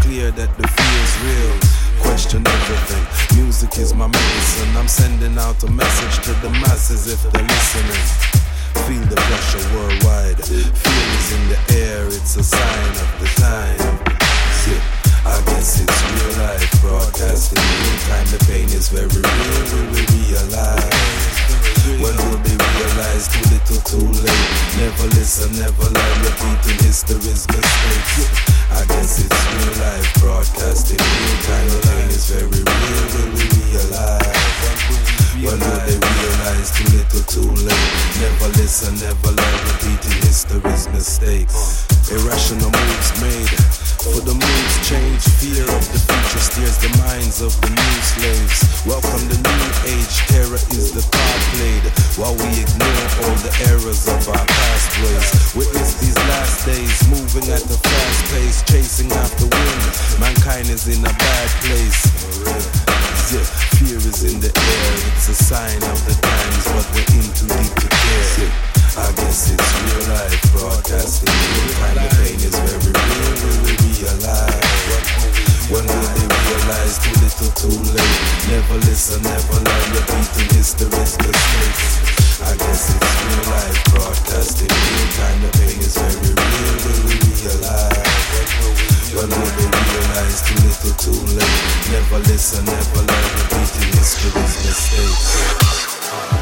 clear that the fear's real. Question everything. Music is my medicine. I'm sending out a message to the masses if they're listening. Feel the pressure worldwide. Fear is in the air. It's a sign of the time. Yeah. I guess it's real life broadcasting real time. The pain is very real. Will we realize? When will they realize? Too little, too late. Never listen, never learn. Repeating history's mistakes. I guess it's real life broadcasting real time. The pain is very real. Will we realize? When will they realize? Too little, too late. Never listen, never learn. Repeating history's mistakes. Irrational moves made. For the moves change, fear of the future steers the minds of the new slaves. Welcome the new age, terror is the card played. While we ignore all the errors of our past ways. Witness these last days, moving at a fast pace, chasing after wind. Mankind is in a bad place. Yeah, fear is in the air, it's a sign of the times, but we're in too deep to care. I guess it's real life, broadcasting real time. The pain is very real, will we realize? When will they realize? Too little, too late. Never listen, never learn. Repeating history's mistakes. I guess it's real life, broadcasting real time. The pain is very real, will we realize? When realize? Too little, too late. Never listen, never learn. Repeating history's mistakes.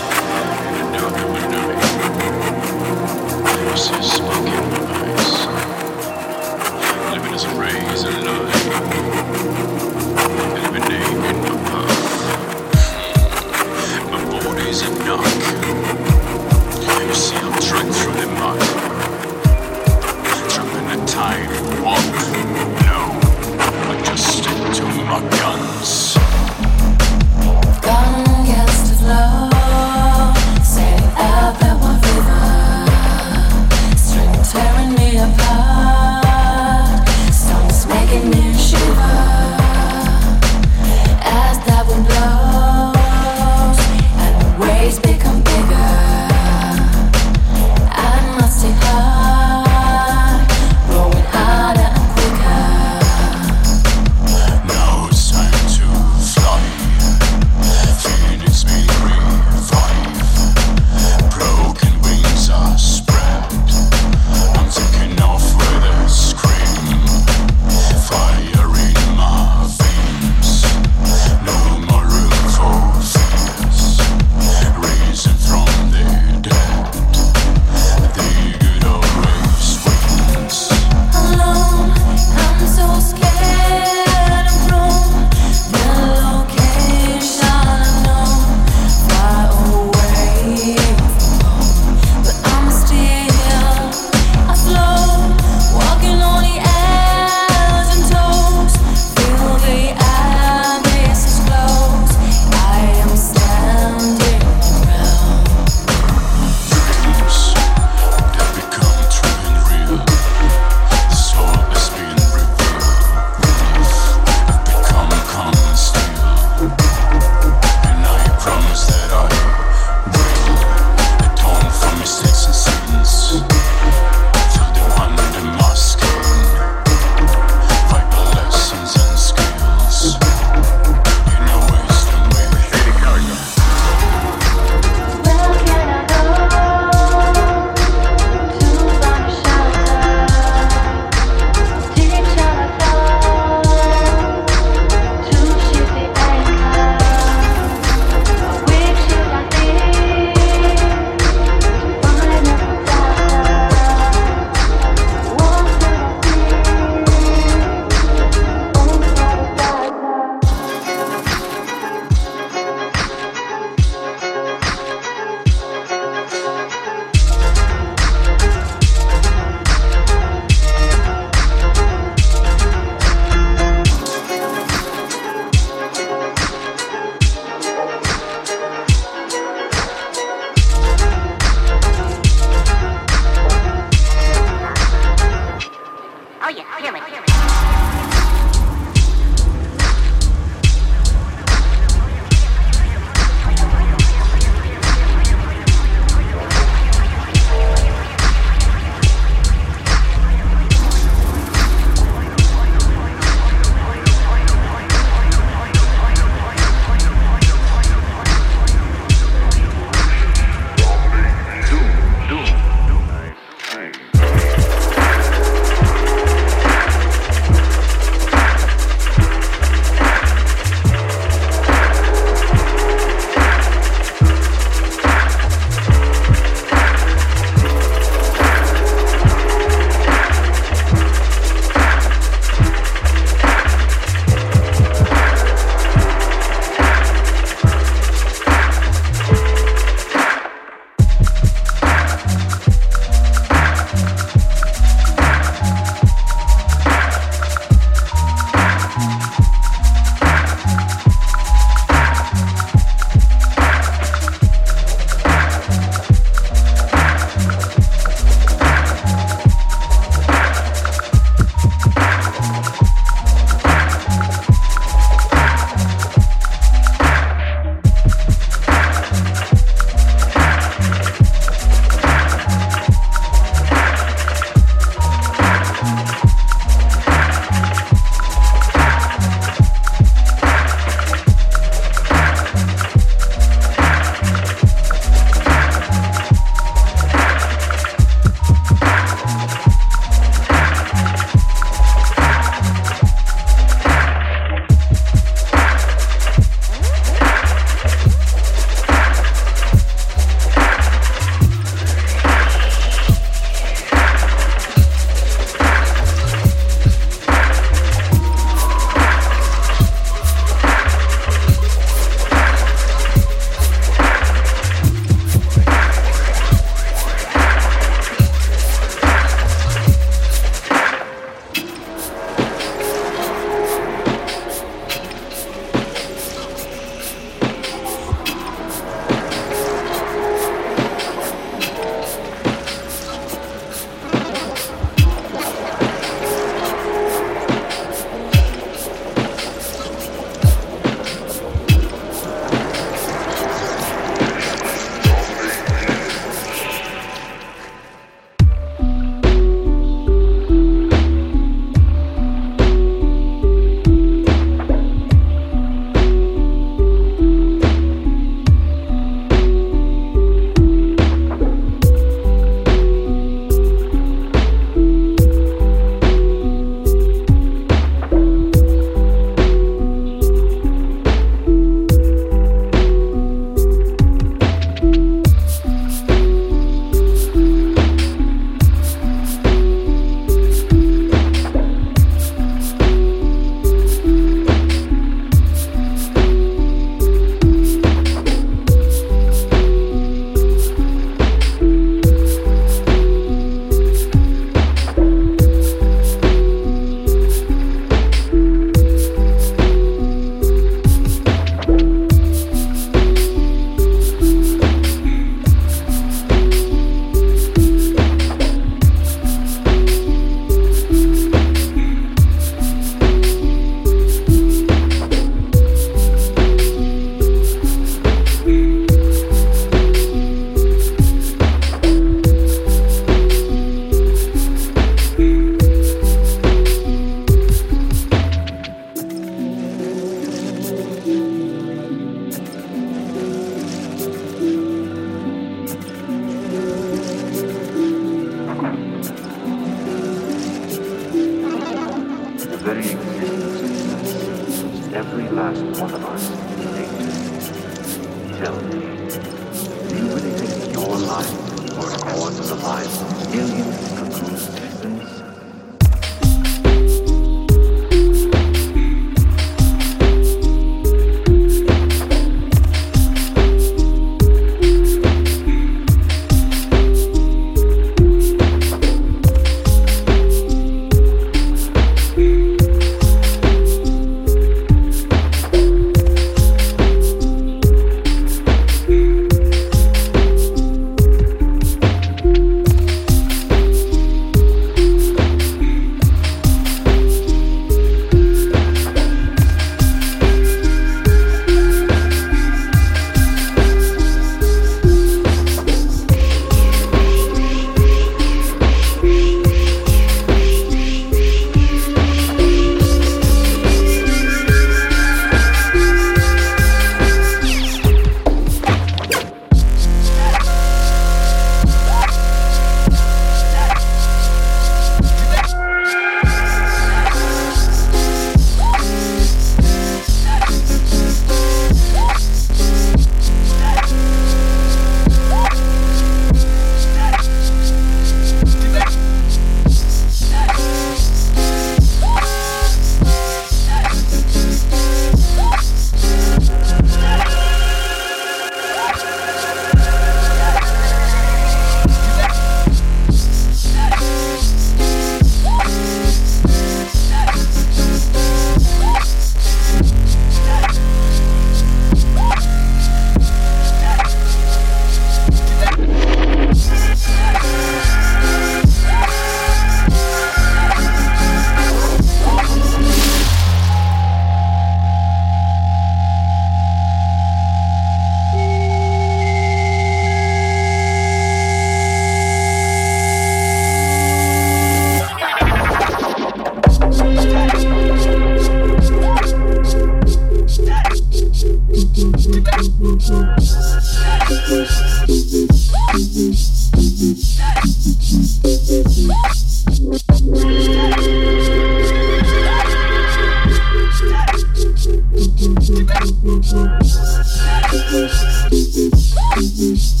You.